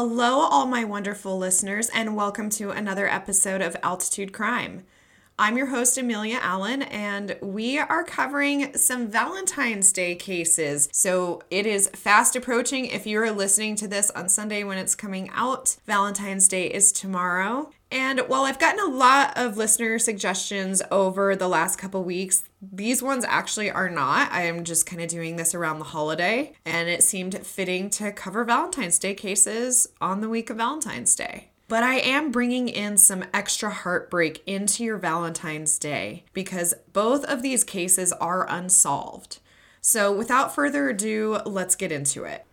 Hello, all my wonderful listeners, and welcome to another episode of Altitude Crime. I'm your host, Amelia Allen, and we are covering some Valentine's Day cases. So it is fast approaching. If you are listening to this on Sunday when it's coming out, Valentine's Day is tomorrow. And while I've gotten a lot of listener suggestions over the last couple weeks, these ones actually are not. I am just kind of doing this around the holiday, and it seemed fitting to cover Valentine's Day cases on the week of Valentine's Day. But I am bringing in some extra heartbreak into your Valentine's Day because both of these cases are unsolved. So, without further ado, let's get into it.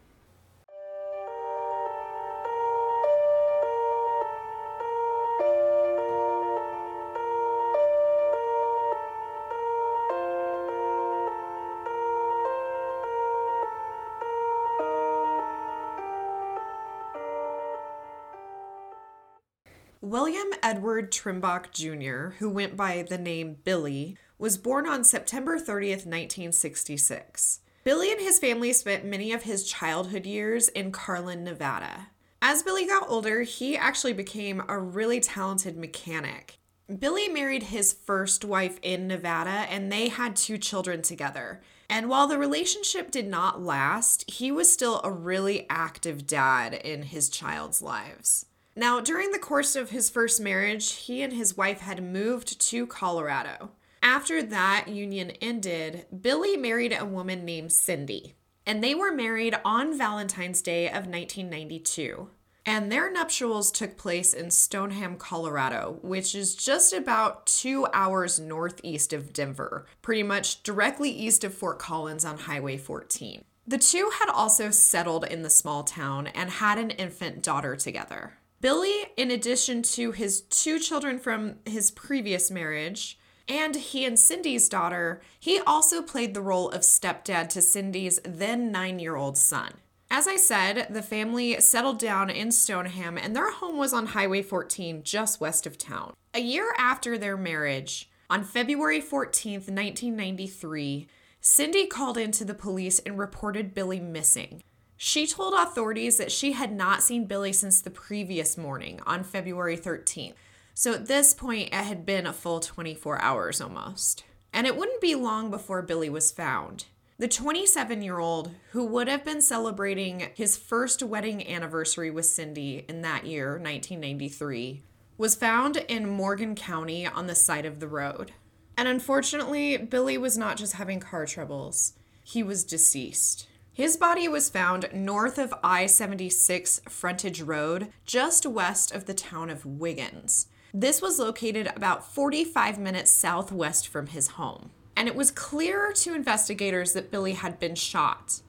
Edward Trimbach Jr., who went by the name Billy, was born on September 30th, 1966. Billy and his family spent many of his childhood years in Carlin, Nevada. As Billy got older, he actually became a really talented mechanic. Billy married his first wife in Nevada and they had two children together. And while the relationship did not last, he was still a really active dad in his child's lives. Now, during the course of his first marriage, he and his wife had moved to Colorado. After that union ended, Billy married a woman named Cindy, and they were married on Valentine's Day of 1992. And their nuptials took place in Stoneham, Colorado, which is just about two hours northeast of Denver, pretty much directly east of Fort Collins on Highway 14. The two had also settled in the small town and had an infant daughter together. Billy, in addition to his two children from his previous marriage, and he and Cindy's daughter, he also played the role of stepdad to Cindy's then nine year old son. As I said, the family settled down in Stoneham and their home was on Highway 14 just west of town. A year after their marriage, on February 14th, 1993, Cindy called into the police and reported Billy missing. She told authorities that she had not seen Billy since the previous morning on February 13th. So at this point, it had been a full 24 hours almost. And it wouldn't be long before Billy was found. The 27 year old, who would have been celebrating his first wedding anniversary with Cindy in that year, 1993, was found in Morgan County on the side of the road. And unfortunately, Billy was not just having car troubles, he was deceased. His body was found north of I 76 Frontage Road, just west of the town of Wiggins. This was located about 45 minutes southwest from his home. And it was clear to investigators that Billy had been shot.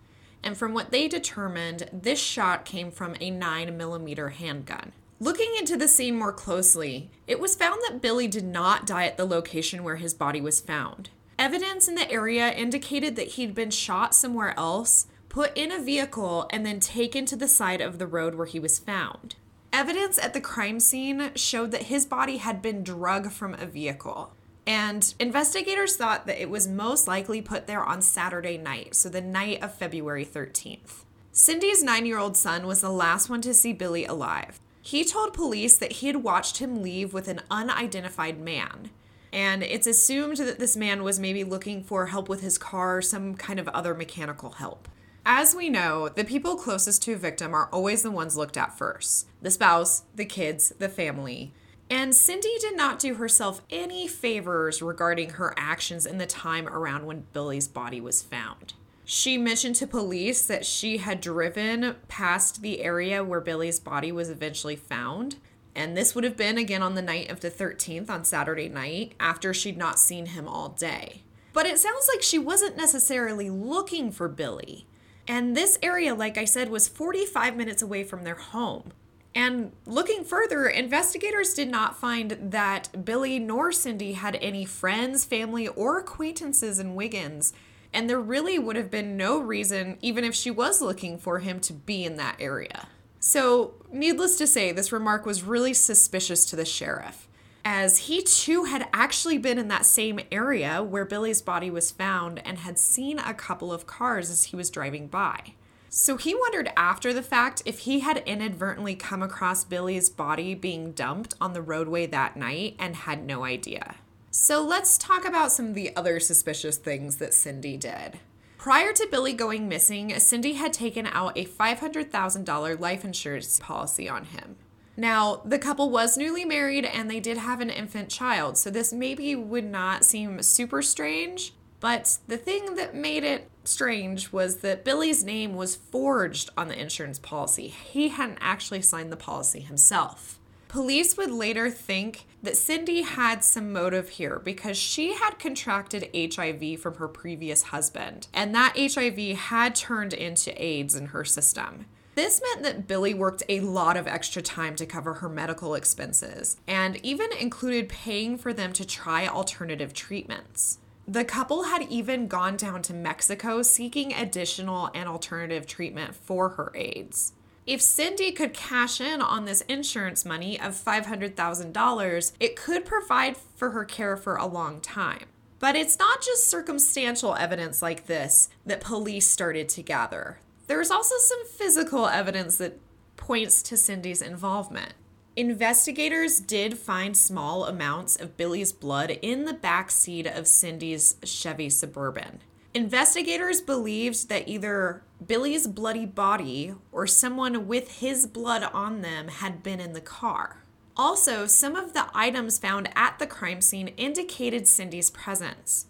And from what they determined, this shot came from a 9mm handgun. Looking into the scene more closely, it was found that Billy did not die at the location where his body was found. Evidence in the area indicated that he'd been shot somewhere else, put in a vehicle, and then taken to the side of the road where he was found. Evidence at the crime scene showed that his body had been drug from a vehicle. And investigators thought that it was most likely put there on Saturday night, so the night of February 13th. Cindy's nine year old son was the last one to see Billy alive. He told police that he had watched him leave with an unidentified man. And it's assumed that this man was maybe looking for help with his car or some kind of other mechanical help. As we know, the people closest to a victim are always the ones looked at first the spouse, the kids, the family. And Cindy did not do herself any favors regarding her actions in the time around when Billy's body was found. She mentioned to police that she had driven past the area where Billy's body was eventually found. And this would have been again on the night of the 13th on Saturday night after she'd not seen him all day. But it sounds like she wasn't necessarily looking for Billy. And this area, like I said, was 45 minutes away from their home. And looking further, investigators did not find that Billy nor Cindy had any friends, family, or acquaintances in Wiggins. And there really would have been no reason, even if she was looking for him, to be in that area. So, needless to say, this remark was really suspicious to the sheriff as he too had actually been in that same area where Billy's body was found and had seen a couple of cars as he was driving by. So he wondered after the fact if he had inadvertently come across Billy's body being dumped on the roadway that night and had no idea. So let's talk about some of the other suspicious things that Cindy did. Prior to Billy going missing, Cindy had taken out a $500,000 life insurance policy on him. Now, the couple was newly married and they did have an infant child, so this maybe would not seem super strange, but the thing that made it strange was that Billy's name was forged on the insurance policy. He hadn't actually signed the policy himself. Police would later think that Cindy had some motive here because she had contracted HIV from her previous husband, and that HIV had turned into AIDS in her system. This meant that Billy worked a lot of extra time to cover her medical expenses and even included paying for them to try alternative treatments. The couple had even gone down to Mexico seeking additional and alternative treatment for her AIDS. If Cindy could cash in on this insurance money of $500,000, it could provide for her care for a long time. But it's not just circumstantial evidence like this that police started to gather. There's also some physical evidence that points to Cindy's involvement. Investigators did find small amounts of Billy's blood in the back seat of Cindy's Chevy Suburban. Investigators believed that either Billy's bloody body or someone with his blood on them had been in the car. Also, some of the items found at the crime scene indicated Cindy's presence.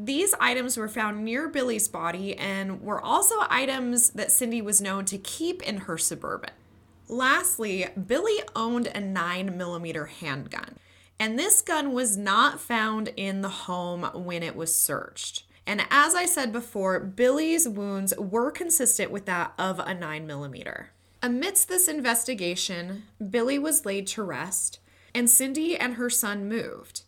These items were found near Billy's body and were also items that Cindy was known to keep in her suburban. Lastly, Billy owned a 9mm handgun, and this gun was not found in the home when it was searched. And as I said before, Billy's wounds were consistent with that of a 9mm. Amidst this investigation, Billy was laid to rest, and Cindy and her son moved.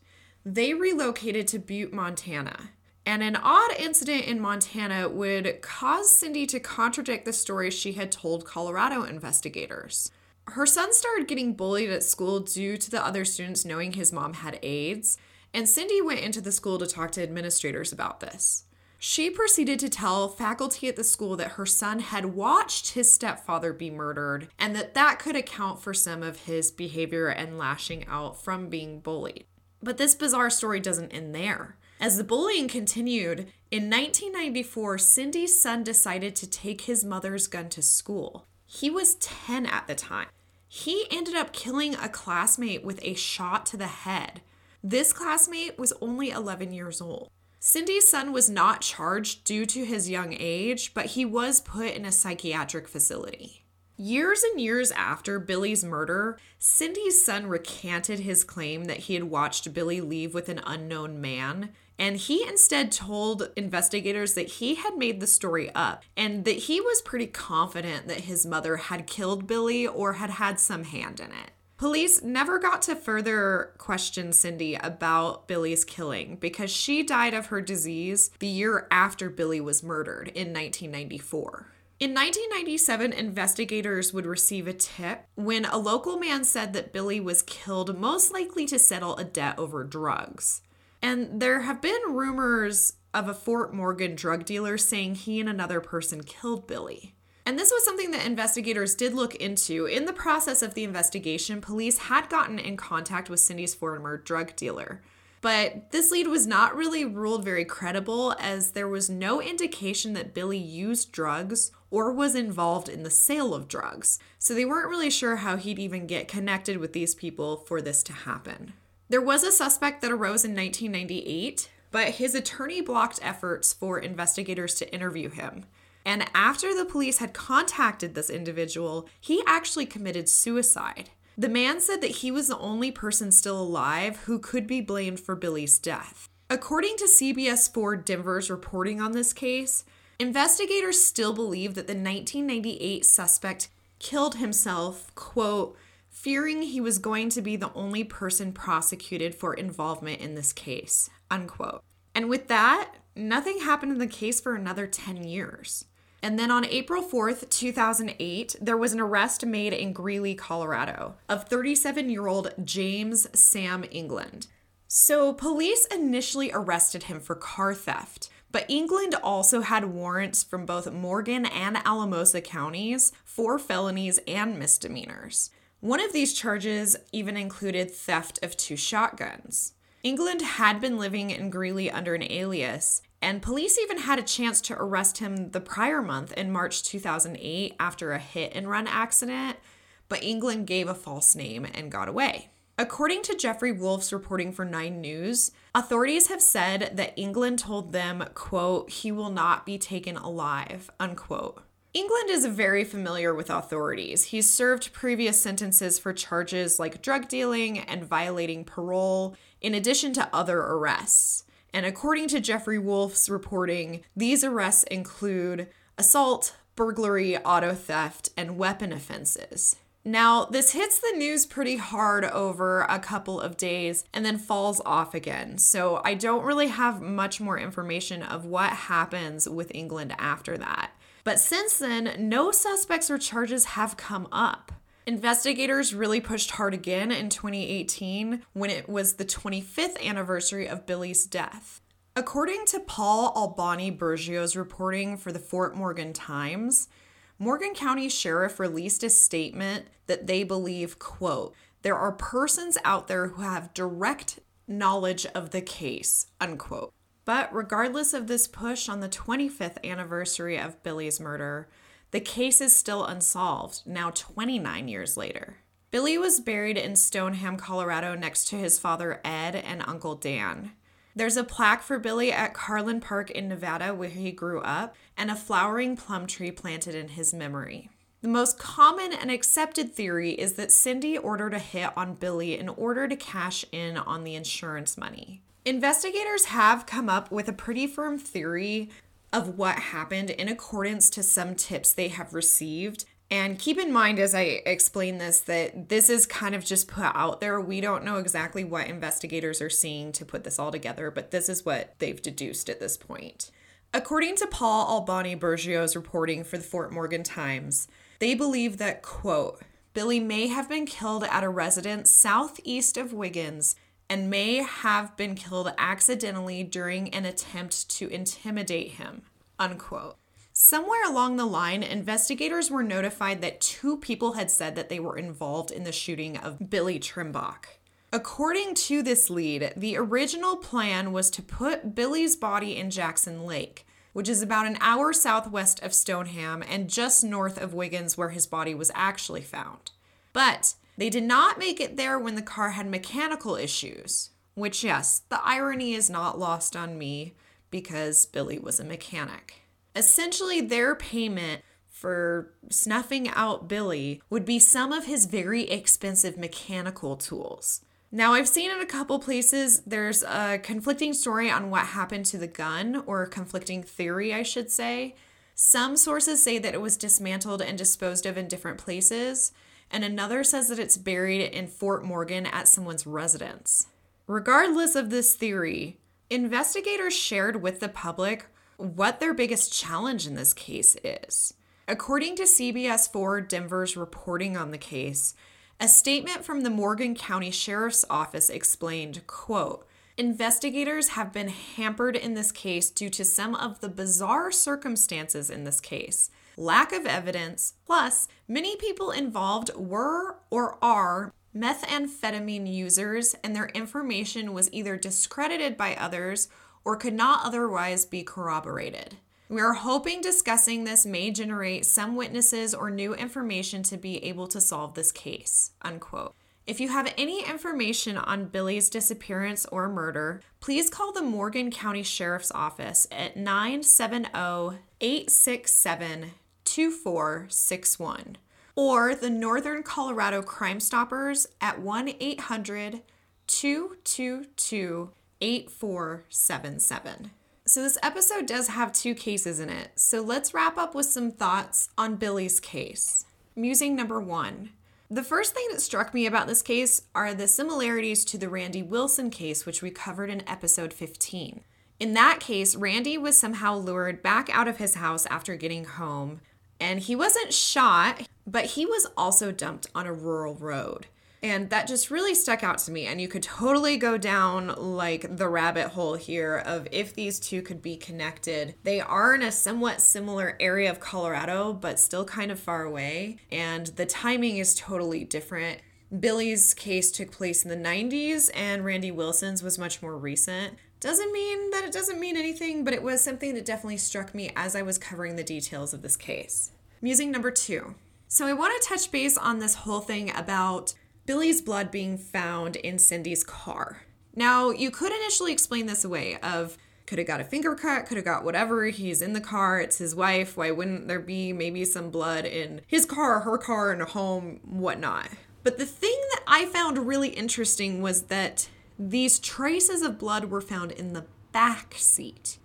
They relocated to Butte, Montana. And an odd incident in Montana would cause Cindy to contradict the story she had told Colorado investigators. Her son started getting bullied at school due to the other students knowing his mom had AIDS, and Cindy went into the school to talk to administrators about this. She proceeded to tell faculty at the school that her son had watched his stepfather be murdered and that that could account for some of his behavior and lashing out from being bullied. But this bizarre story doesn't end there. As the bullying continued, in 1994, Cindy's son decided to take his mother's gun to school. He was 10 at the time. He ended up killing a classmate with a shot to the head. This classmate was only 11 years old. Cindy's son was not charged due to his young age, but he was put in a psychiatric facility. Years and years after Billy's murder, Cindy's son recanted his claim that he had watched Billy leave with an unknown man and he instead told investigators that he had made the story up and that he was pretty confident that his mother had killed Billy or had had some hand in it. Police never got to further question Cindy about Billy's killing because she died of her disease the year after Billy was murdered in 1994. In 1997, investigators would receive a tip when a local man said that Billy was killed most likely to settle a debt over drugs. And there have been rumors of a Fort Morgan drug dealer saying he and another person killed Billy. And this was something that investigators did look into. In the process of the investigation, police had gotten in contact with Cindy's former drug dealer. But this lead was not really ruled very credible as there was no indication that Billy used drugs or was involved in the sale of drugs. So they weren't really sure how he'd even get connected with these people for this to happen. There was a suspect that arose in 1998, but his attorney blocked efforts for investigators to interview him. And after the police had contacted this individual, he actually committed suicide. The man said that he was the only person still alive who could be blamed for Billy's death. According to CBS 4 Denver's reporting on this case, investigators still believe that the 1998 suspect killed himself, quote, fearing he was going to be the only person prosecuted for involvement in this case. Unquote. And with that, nothing happened in the case for another 10 years. And then on April 4th, 2008, there was an arrest made in Greeley, Colorado, of 37 year old James Sam England. So, police initially arrested him for car theft, But England also had warrants from both Morgan and Alamosa counties for felonies and misdemeanors. One of these charges even included theft of two shotguns. England had been living in Greeley under an alias, and police even had a chance to arrest him the prior month in March 2008 after a hit and run accident, but England gave a false name and got away. According to Jeffrey Wolf's reporting for 9 News, authorities have said that England told them, quote, he will not be taken alive, unquote. England is very familiar with authorities. He's served previous sentences for charges like drug dealing and violating parole, in addition to other arrests. And according to Jeffrey Wolf's reporting, these arrests include assault, burglary, auto theft, and weapon offenses. Now, this hits the news pretty hard over a couple of days and then falls off again. So, I don't really have much more information of what happens with England after that. But since then, no suspects or charges have come up. Investigators really pushed hard again in 2018 when it was the 25th anniversary of Billy's death. According to Paul Albani-Burgio's reporting for the Fort Morgan Times, Morgan County Sheriff released a statement that they believe, quote, there are persons out there who have direct knowledge of the case, unquote. But regardless of this push on the 25th anniversary of Billy's murder, the case is still unsolved, now 29 years later. Billy was buried in Stoneham, Colorado, next to his father Ed and Uncle Dan. There's a plaque for Billy at Carlin Park in Nevada, where he grew up, and a flowering plum tree planted in his memory. The most common and accepted theory is that Cindy ordered a hit on Billy in order to cash in on the insurance money. Investigators have come up with a pretty firm theory of what happened in accordance to some tips they have received, and keep in mind as I explain this that this is kind of just put out there. We don't know exactly what investigators are seeing to put this all together, but this is what they've deduced at this point. According to Paul Albani-Burgio's reporting for the Fort Morgan Times, they believe that, quote, Billy may have been killed at a residence southeast of Wiggins and may have been killed accidentally during an attempt to intimidate him, unquote. Somewhere along the line, investigators were notified that two people had said that they were involved in the shooting of Billy Trimbach. According to this lead, the original plan was to put Billy's body in Jackson Lake, which is about an hour southwest of Stoneham and just north of Wiggins, where his body was actually found. But they did not make it there when the car had mechanical issues, which, yes, the irony is not lost on me because Billy was a mechanic. Essentially, their payment for snuffing out Billy would be some of his very expensive mechanical tools. Now, I've seen in a couple places there's a conflicting story on what happened to the gun, or conflicting theory, I should say. Some sources say that it was dismantled and disposed of in different places, and another says that it's buried in Fort Morgan at someone's residence. Regardless of this theory, investigators shared with the public what their biggest challenge in this case is. According to CBS 4 Denver's reporting on the case, a statement from the Morgan County Sheriff's Office explained, quote, Investigators have been hampered in this case due to some of the bizarre circumstances in this case. Lack of evidence, plus, many people involved were or are methamphetamine users, and their information was either discredited by others or could not otherwise be corroborated. We are hoping discussing this may generate some witnesses or new information to be able to solve this case. Unquote. If you have any information on Billy's disappearance or murder, please call the Morgan County Sheriff's Office at 970 867 2461 or the Northern Colorado Crime Stoppers at 1 800 222 8477. So, this episode does have two cases in it. So, let's wrap up with some thoughts on Billy's case. Musing number one. The first thing that struck me about this case are the similarities to the Randy Wilson case, which we covered in episode 15. In that case, Randy was somehow lured back out of his house after getting home, and he wasn't shot, but he was also dumped on a rural road. And that just really stuck out to me. And you could totally go down like the rabbit hole here of if these two could be connected. They are in a somewhat similar area of Colorado, but still kind of far away. And the timing is totally different. Billy's case took place in the 90s, and Randy Wilson's was much more recent. Doesn't mean that it doesn't mean anything, but it was something that definitely struck me as I was covering the details of this case. Musing number two. So I want to touch base on this whole thing about Billy's blood being found in Cindy's car. Now, you could initially explain this away of could have got a finger cut, could have got whatever. He's in the car, it's his wife. Why wouldn't there be maybe some blood in his car, her car, in a home, whatnot? But the thing that I found really interesting was that these traces of blood were found in the back seat.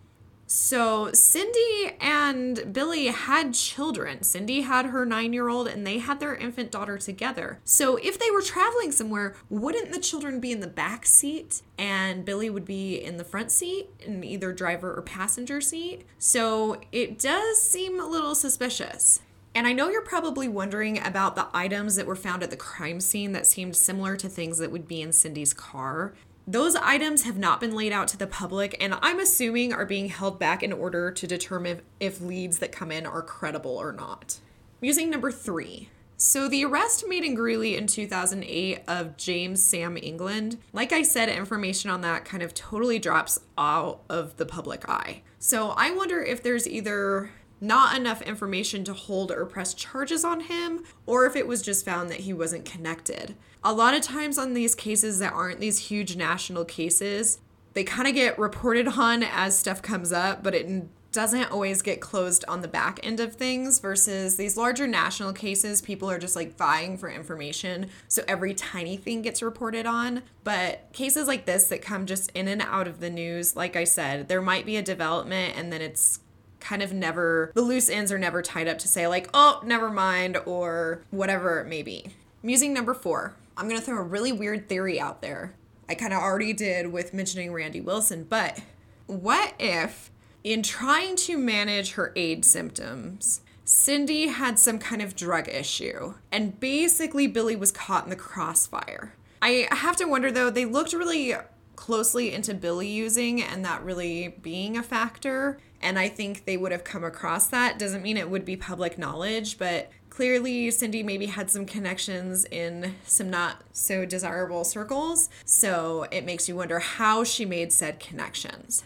So Cindy and Billy had children. Cindy had her nine year old and they had their infant daughter together. So if they were traveling somewhere, wouldn't the children be in the back seat and Billy would be in the front seat in either driver or passenger seat? So it does seem a little suspicious. And I know you're probably wondering about the items that were found at the crime scene that seemed similar to things that would be in Cindy's car. Those items have not been laid out to the public, and I'm assuming are being held back in order to determine if leads that come in are credible or not. Musing number three. So, the arrest made in Greeley in 2008 of James Sam England, like I said, information on that kind of totally drops out of the public eye. So, I wonder if there's either not enough information to hold or press charges on him, or if it was just found that he wasn't connected. A lot of times on these cases that aren't these huge national cases, they kind of get reported on as stuff comes up, but it doesn't always get closed on the back end of things versus these larger national cases people are just like vying for information so every tiny thing gets reported on but cases like this that come just in and out of the news like i said there might be a development and then it's kind of never, the loose ends are never tied up to say, like, oh, never mind, or whatever it may be. Musing number four. I'm going to throw a really weird theory out there. I kind of already did with mentioning Randy Wilson, but what if, in trying to manage her AIDS symptoms, Cindy had some kind of drug issue, and basically Billy was caught in the crossfire? I have to wonder though, they looked really closely into Billy using and that really being a factor. And I think they would have come across that. Doesn't mean it would be public knowledge, but clearly Cindy maybe had some connections in some not so desirable circles. So it makes you wonder how she made said connections.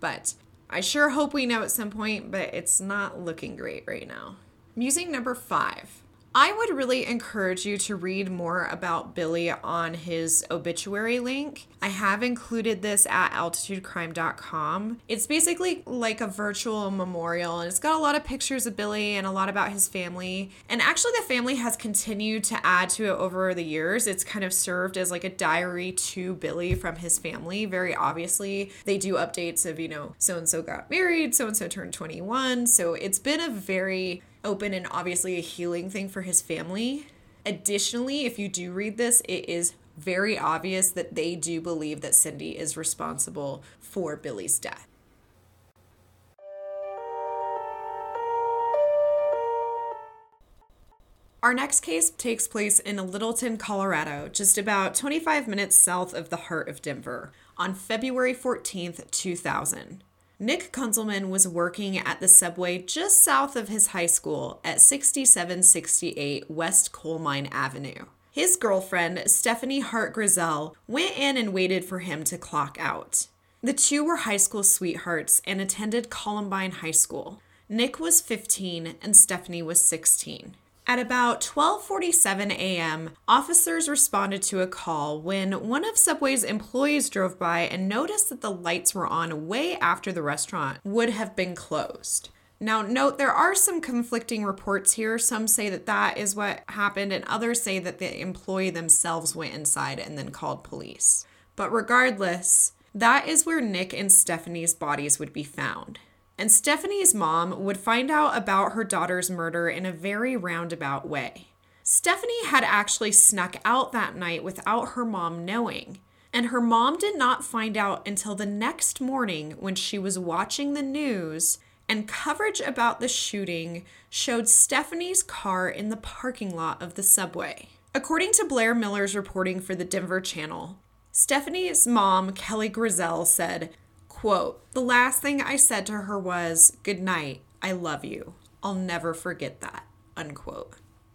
But I sure hope we know at some point, but it's not looking great right now. Musing number five. I would really encourage you to read more about Billy on his obituary link. I have included this at altitudecrime.com. It's basically like a virtual memorial, and it's got a lot of pictures of Billy and a lot about his family. And actually, the family has continued to add to it over the years. It's kind of served as like a diary to Billy from his family. Very obviously, they do updates of, you know, so and so got married, so and so turned 21. So it's been a very open and obviously a healing thing for his family. Additionally, if you do read this, it is very obvious that they do believe that Cindy is responsible for Billy's death. Our next case takes place in Littleton, Colorado, just about 25 minutes south of the heart of Denver, on February 14th, 2000. Nick Kunselman was working at the subway just south of his high school at 6768 West Coal Mine Avenue. His girlfriend, Stephanie Hart Grizel, went in and waited for him to clock out. The two were high school sweethearts and attended Columbine High School. Nick was 15 and Stephanie was 16. At about 12:47 a.m., officers responded to a call when one of Subway's employees drove by and noticed that the lights were on way after the restaurant would have been closed. Now, note there are some conflicting reports here. Some say that that is what happened, and others say that the employee themselves went inside and then called police. But regardless, that is where Nick and Stephanie's bodies would be found and Stephanie's mom would find out about her daughter's murder in a very roundabout way. Stephanie had actually snuck out that night without her mom knowing, and her mom did not find out until the next morning when she was watching the news and coverage about the shooting showed Stephanie's car in the parking lot of the subway. According to Blair Miller's reporting for the Denver Channel, Stephanie's mom, Kelly Grizel, said, quote, The last thing I said to her was, Good night, I love you. I'll never forget that, unquote.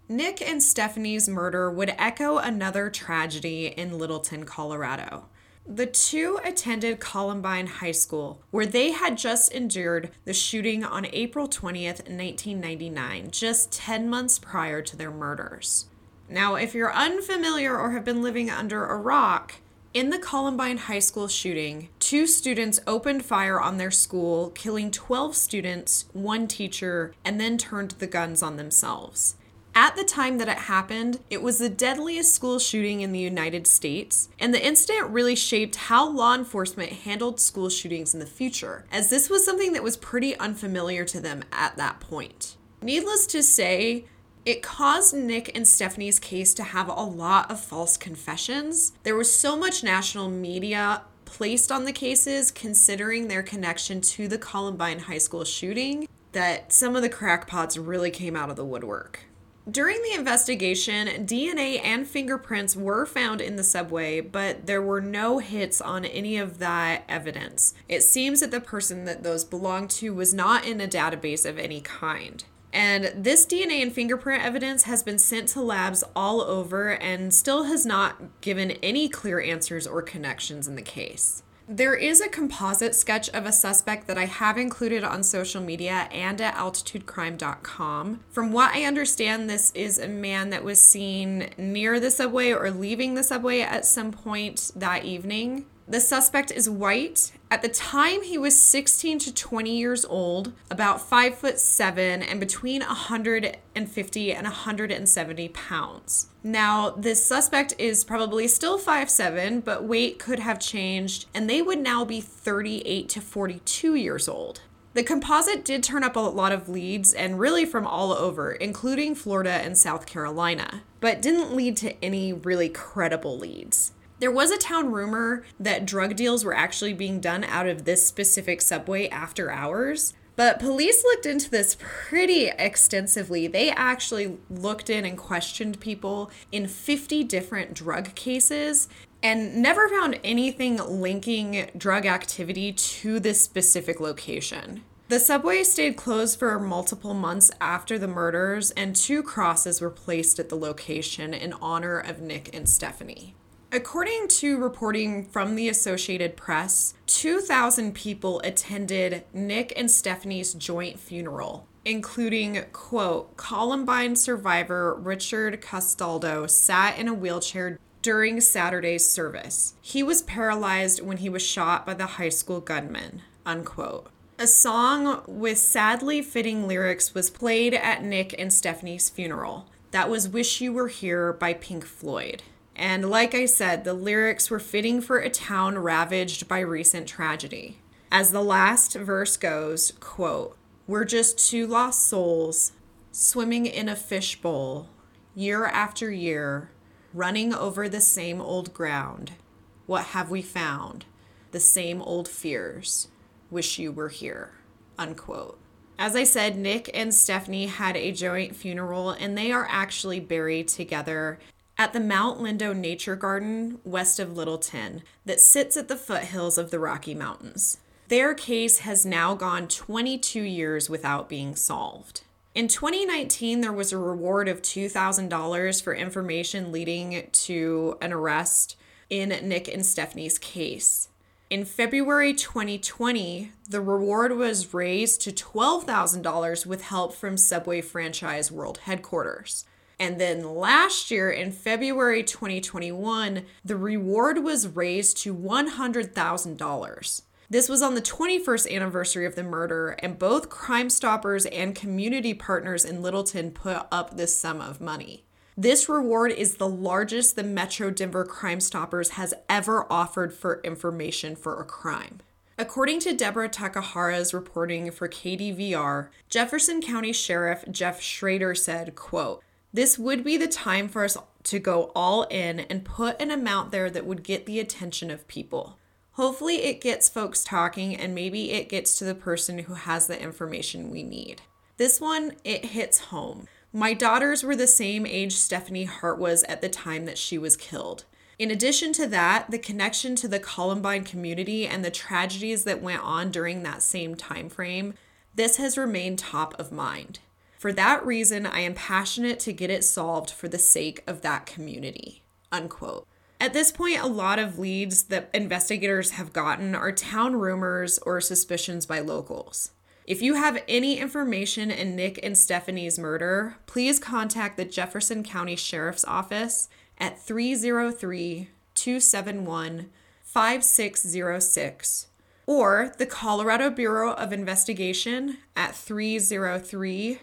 Nick and Stephanie's murder would echo another tragedy in Littleton, Colorado. The two attended Columbine High School, where they had just endured the shooting on April 20th, 1999, just 10 months prior to their murders. Now, if you're unfamiliar or have been living under a rock, in the Columbine High School shooting, two students opened fire on their school, killing 12 students, one teacher, and then turned the guns on themselves. At the time that it happened, it was the deadliest school shooting in the United States, and the incident really shaped how law enforcement handled school shootings in the future, as this was something that was pretty unfamiliar to them at that point. Needless to say, it caused Nick and Stephanie's case to have a lot of false confessions. There was so much national media placed on the cases considering their connection to the Columbine High School shooting that some of the crackpots really came out of the woodwork. During the investigation, DNA and fingerprints were found in the subway, but there were no hits on any of that evidence. It seems that the person that those belonged to was not in a database of any kind. And this DNA and fingerprint evidence has been sent to labs all over and still has not given any clear answers or connections in the case. There is a composite sketch of a suspect that I have included on social media and at altitudecrime.com. From what I understand, this is a man that was seen near the subway or leaving the subway at some point that evening. The suspect is white. At the time, he was 16 to 20 years old, about 5 foot 7, and between 150 and 170 pounds. Now, this suspect is probably still 5'7, but weight could have changed, and they would now be 38 to 42 years old. The composite did turn up a lot of leads and really from all over, including Florida and South Carolina, but didn't lead to any really credible leads. There was a town rumor that drug deals were actually being done out of this specific subway after hours. But police looked into this pretty extensively. They actually looked in and questioned people in 50 different drug cases and never found anything linking drug activity to this specific location. The subway stayed closed for multiple months after the murders, and two crosses were placed at the location in honor of Nick and Stephanie. According to reporting from the Associated Press, 2,000 people attended Nick and Stephanie's joint funeral, including, quote, Columbine survivor Richard Castaldo sat in a wheelchair during Saturday's service. He was paralyzed when he was shot by the high school gunman, unquote. A song with sadly fitting lyrics was played at Nick and Stephanie's funeral. That was Wish You Were Here by Pink Floyd. And like I said, the lyrics were fitting for a town ravaged by recent tragedy. As the last verse goes, quote, We're just two lost souls swimming in a fishbowl, year after year, running over the same old ground. What have we found? The same old fears. Wish you were here. Unquote. As I said, Nick and Stephanie had a joint funeral and they are actually buried together at the Mount Lindo Nature Garden west of Littleton that sits at the foothills of the Rocky Mountains. Their case has now gone 22 years without being solved. In 2019, there was a reward of $2,000 for information leading to an arrest in Nick and Stephanie's case. In February 2020, the reward was raised to $12,000 with help from Subway Franchise World Headquarters. And then last year in February 2021, the reward was raised to $100,000. This was on the 21st anniversary of the murder, and both Crime Stoppers and community partners in Littleton put up this sum of money. This reward is the largest the Metro Denver Crime Stoppers has ever offered for information for a crime. According to Deborah Takahara's reporting for KDVR, Jefferson County Sheriff Jeff Schrader said, quote, this would be the time for us to go all in and put an amount there that would get the attention of people. Hopefully, it gets folks talking and maybe it gets to the person who has the information we need. This one, it hits home. My daughters were the same age Stephanie Hart was at the time that she was killed. In addition to that, the connection to the Columbine community and the tragedies that went on during that same time frame, this has remained top of mind. For that reason, I am passionate to get it solved for the sake of that community. Unquote. At this point, a lot of leads that investigators have gotten are town rumors or suspicions by locals. If you have any information in Nick and Stephanie's murder, please contact the Jefferson County Sheriff's Office at 303 271 5606 or the Colorado Bureau of Investigation at 303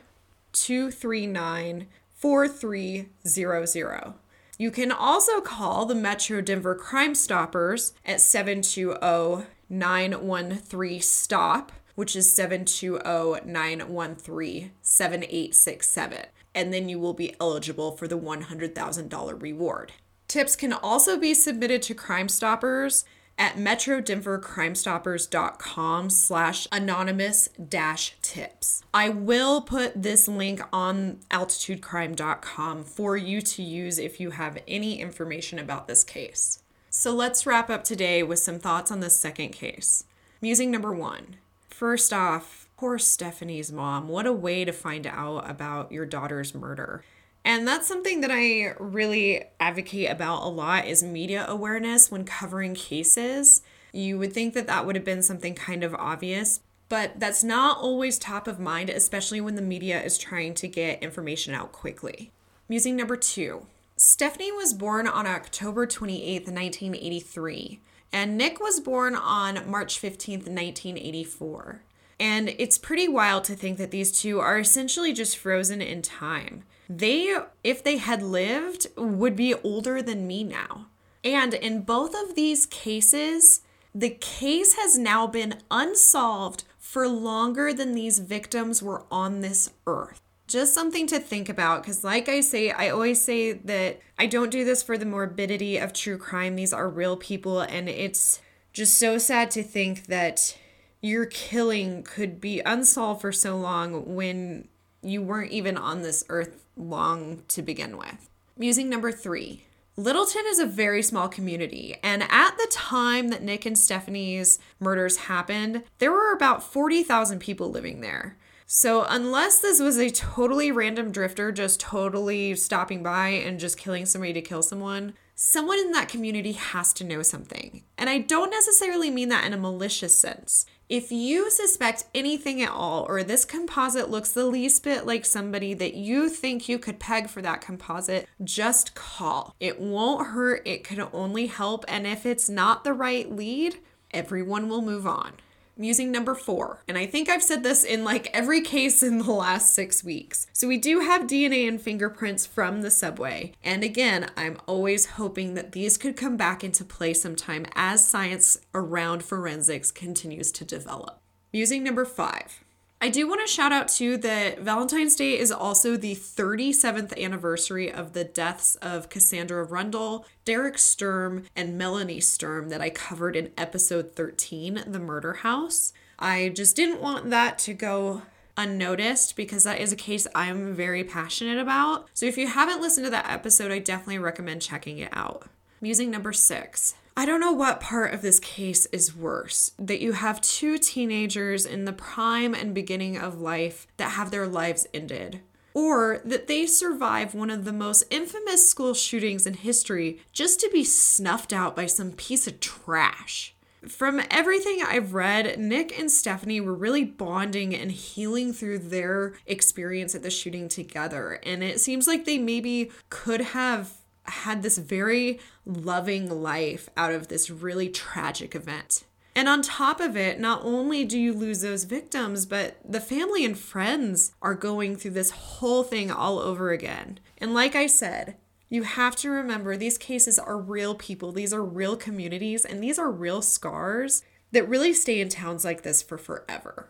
239 4300. You can also call the Metro Denver Crime Stoppers at 720 913 STOP, which is 720 913 7867, and then you will be eligible for the $100,000 reward. Tips can also be submitted to Crime Stoppers at metrodenvercrimestoppers.com slash anonymous dash tips. I will put this link on altitudecrime.com for you to use if you have any information about this case. So let's wrap up today with some thoughts on the second case. Musing number one. First off, poor Stephanie's mom. What a way to find out about your daughter's murder. And that's something that I really advocate about a lot is media awareness when covering cases. You would think that that would have been something kind of obvious, but that's not always top of mind, especially when the media is trying to get information out quickly. Musing number two Stephanie was born on October 28th, 1983, and Nick was born on March 15th, 1984. And it's pretty wild to think that these two are essentially just frozen in time they, if they had lived, would be older than me now. And in both of these cases, the case has now been unsolved for longer than these victims were on this earth. Just something to think about because, like I say, I always say that I don't do this for the morbidity of true crime. These are real people, and it's just so sad to think that your killing could be unsolved for so long when you weren't even on this earth long to begin with. Musing number three. Littleton is a very small community, and at the time that Nick and Stephanie's murders happened, there were about 40,000 people living there. So, unless this was a totally random drifter just totally stopping by and just killing somebody to kill someone, someone in that community has to know something. And I don't necessarily mean that in a malicious sense. If you suspect anything at all, or this composite looks the least bit like somebody that you think you could peg for that composite, just call. It won't hurt, it can only help. And if it's not the right lead, everyone will move on. Musing number four, and I think I've said this in like every case in the last six weeks. So we do have DNA and fingerprints from the subway. And again, I'm always hoping that these could come back into play sometime as science around forensics continues to develop. Musing number five, I do want to shout out too that Valentine's Day is also the 37th anniversary of the deaths of Cassandra Rundle, Derek Sturm, and Melanie Sturm that I covered in episode 13, The Murder House. I just didn't want that to go unnoticed because that is a case I'm very passionate about. So if you haven't listened to that episode, I definitely recommend checking it out. Musing number six. I don't know what part of this case is worse that you have two teenagers in the prime and beginning of life that have their lives ended, or that they survive one of the most infamous school shootings in history just to be snuffed out by some piece of trash. From everything I've read, Nick and Stephanie were really bonding and healing through their experience at the shooting together. And it seems like they maybe could have had this very loving life out of this really tragic event. And on top of it, not only do you lose those victims, but the family and friends are going through this whole thing all over again. And like I said, you have to remember these cases are real people, these are real communities, and these are real scars that really stay in towns like this for forever.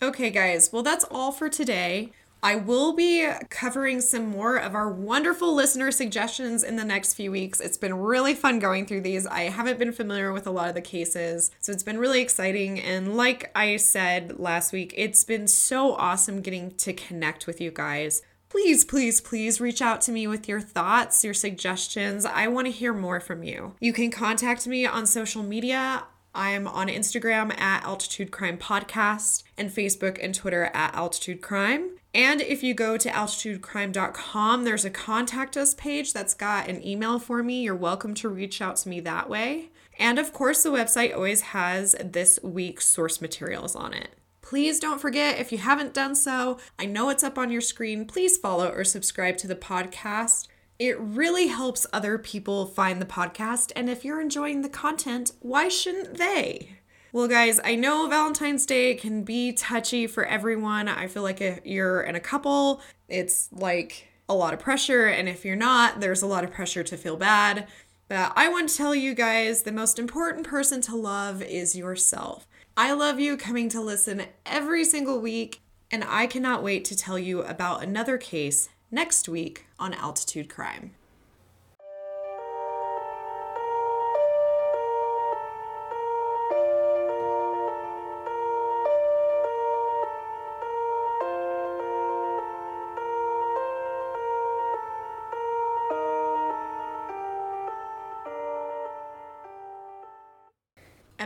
Okay, guys, well, that's all for today. I will be covering some more of our wonderful listener suggestions in the next few weeks. It's been really fun going through these. I haven't been familiar with a lot of the cases, so it's been really exciting. And like I said last week, it's been so awesome getting to connect with you guys. please, please, please reach out to me with your thoughts, your suggestions. I want to hear more from you. You can contact me on social media. I'm on Instagram at Altitude Crime Podcast and Facebook and Twitter at Altitude Crime. And if you go to altitudecrime.com, there's a contact us page that's got an email for me. You're welcome to reach out to me that way. And of course, the website always has this week's source materials on it. Please don't forget, if you haven't done so, I know it's up on your screen. Please follow or subscribe to the podcast. It really helps other people find the podcast, and if you're enjoying the content, why shouldn't they? Well, guys, I know Valentine's Day can be touchy for everyone. I feel like if you're in a couple, it's like a lot of pressure, and if you're not, there's a lot of pressure to feel bad. But I want to tell you guys the most important person to love is yourself. I love you coming to listen every single week, and I cannot wait to tell you about another case next week on Altitude Crime.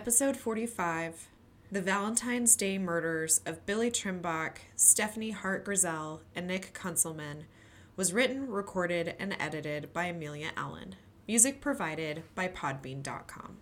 Episode 45 The Valentine's Day Murders of Billy Trimbach, Stephanie Hart Grizzell, and Nick Kunselman was written, recorded, and edited by Amelia Allen. Music provided by Podbean.com.